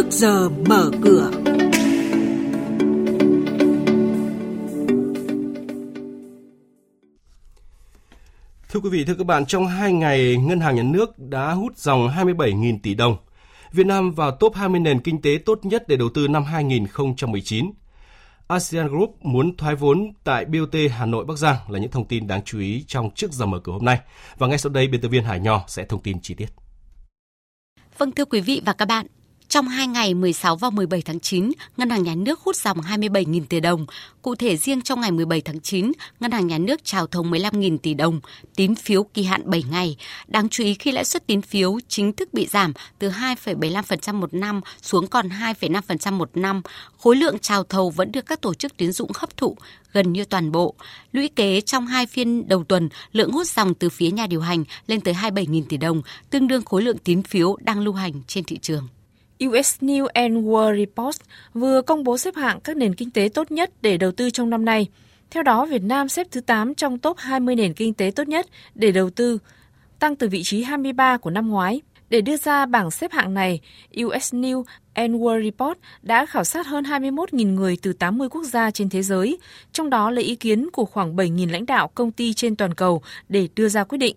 trước giờ mở cửa. Thưa quý vị, thưa các bạn, trong 2 ngày, Ngân hàng Nhà nước đã hút dòng 27.000 tỷ đồng. Việt Nam vào top 20 nền kinh tế tốt nhất để đầu tư năm 2019. ASEAN Group muốn thoái vốn tại BOT Hà Nội Bắc Giang là những thông tin đáng chú ý trong trước giờ mở cửa hôm nay. Và ngay sau đây, biên tập viên Hải Nho sẽ thông tin chi tiết. Vâng thưa quý vị và các bạn, trong 2 ngày 16 và 17 tháng 9, Ngân hàng Nhà nước hút dòng 27.000 tỷ đồng. Cụ thể riêng trong ngày 17 tháng 9, Ngân hàng Nhà nước trào thầu 15.000 tỷ đồng, tín phiếu kỳ hạn 7 ngày. Đáng chú ý khi lãi suất tín phiếu chính thức bị giảm từ 2,75% một năm xuống còn 2,5% một năm, khối lượng trào thầu vẫn được các tổ chức tín dụng hấp thụ gần như toàn bộ. Lũy kế trong hai phiên đầu tuần, lượng hút dòng từ phía nhà điều hành lên tới 27.000 tỷ đồng, tương đương khối lượng tín phiếu đang lưu hành trên thị trường. US News and World Report vừa công bố xếp hạng các nền kinh tế tốt nhất để đầu tư trong năm nay. Theo đó, Việt Nam xếp thứ 8 trong top 20 nền kinh tế tốt nhất để đầu tư, tăng từ vị trí 23 của năm ngoái. Để đưa ra bảng xếp hạng này, US News and World Report đã khảo sát hơn 21.000 người từ 80 quốc gia trên thế giới, trong đó lấy ý kiến của khoảng 7.000 lãnh đạo công ty trên toàn cầu để đưa ra quyết định.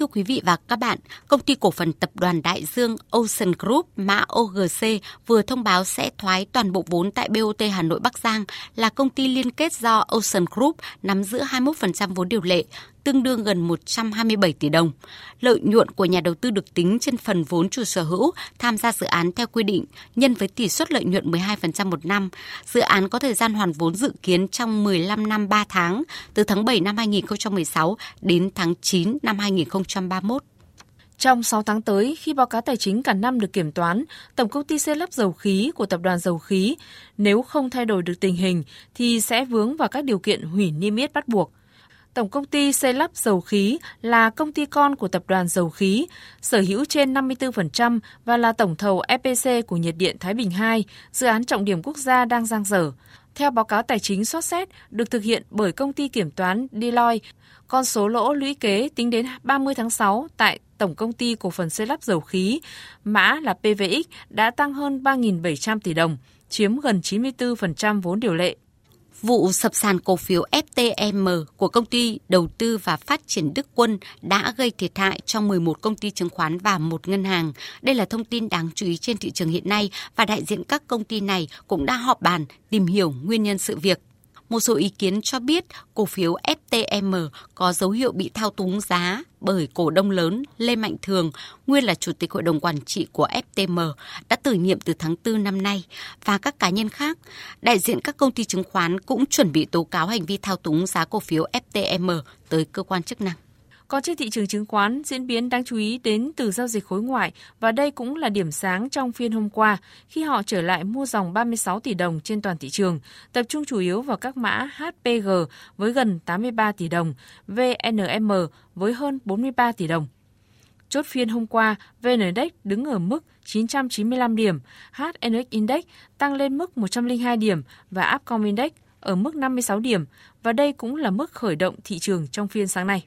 Thưa quý vị và các bạn, công ty cổ phần tập đoàn Đại Dương Ocean Group mã OGC vừa thông báo sẽ thoái toàn bộ vốn tại BOT Hà Nội Bắc Giang là công ty liên kết do Ocean Group nắm giữ 21% vốn điều lệ, tương đương gần 127 tỷ đồng. Lợi nhuận của nhà đầu tư được tính trên phần vốn chủ sở hữu tham gia dự án theo quy định, nhân với tỷ suất lợi nhuận 12% một năm. Dự án có thời gian hoàn vốn dự kiến trong 15 năm 3 tháng, từ tháng 7 năm 2016 đến tháng 9 năm 2031. Trong 6 tháng tới, khi báo cáo tài chính cả năm được kiểm toán, Tổng công ty xây lắp dầu khí của Tập đoàn Dầu khí, nếu không thay đổi được tình hình, thì sẽ vướng vào các điều kiện hủy niêm yết bắt buộc. Tổng công ty xây lắp dầu khí là công ty con của tập đoàn dầu khí, sở hữu trên 54% và là tổng thầu EPC của nhiệt điện Thái Bình 2, dự án trọng điểm quốc gia đang giang dở. Theo báo cáo tài chính soát xét được thực hiện bởi công ty kiểm toán Deloitte, con số lỗ lũy kế tính đến 30 tháng 6 tại Tổng công ty cổ phần xây lắp dầu khí, mã là PVX đã tăng hơn 3.700 tỷ đồng, chiếm gần 94% vốn điều lệ. Vụ sập sàn cổ phiếu FTM của công ty đầu tư và phát triển Đức Quân đã gây thiệt hại cho 11 công ty chứng khoán và một ngân hàng. Đây là thông tin đáng chú ý trên thị trường hiện nay và đại diện các công ty này cũng đã họp bàn tìm hiểu nguyên nhân sự việc. Một số ý kiến cho biết cổ phiếu FTM có dấu hiệu bị thao túng giá bởi cổ đông lớn Lê Mạnh Thường, nguyên là chủ tịch hội đồng quản trị của FTM, đã từ nhiệm từ tháng 4 năm nay và các cá nhân khác. Đại diện các công ty chứng khoán cũng chuẩn bị tố cáo hành vi thao túng giá cổ phiếu FTM tới cơ quan chức năng. Còn trên thị trường chứng khoán, diễn biến đáng chú ý đến từ giao dịch khối ngoại và đây cũng là điểm sáng trong phiên hôm qua khi họ trở lại mua dòng 36 tỷ đồng trên toàn thị trường, tập trung chủ yếu vào các mã HPG với gần 83 tỷ đồng, VNM với hơn 43 tỷ đồng. Chốt phiên hôm qua, VN Index đứng ở mức 995 điểm, HNX Index tăng lên mức 102 điểm và Upcom Index ở mức 56 điểm và đây cũng là mức khởi động thị trường trong phiên sáng nay.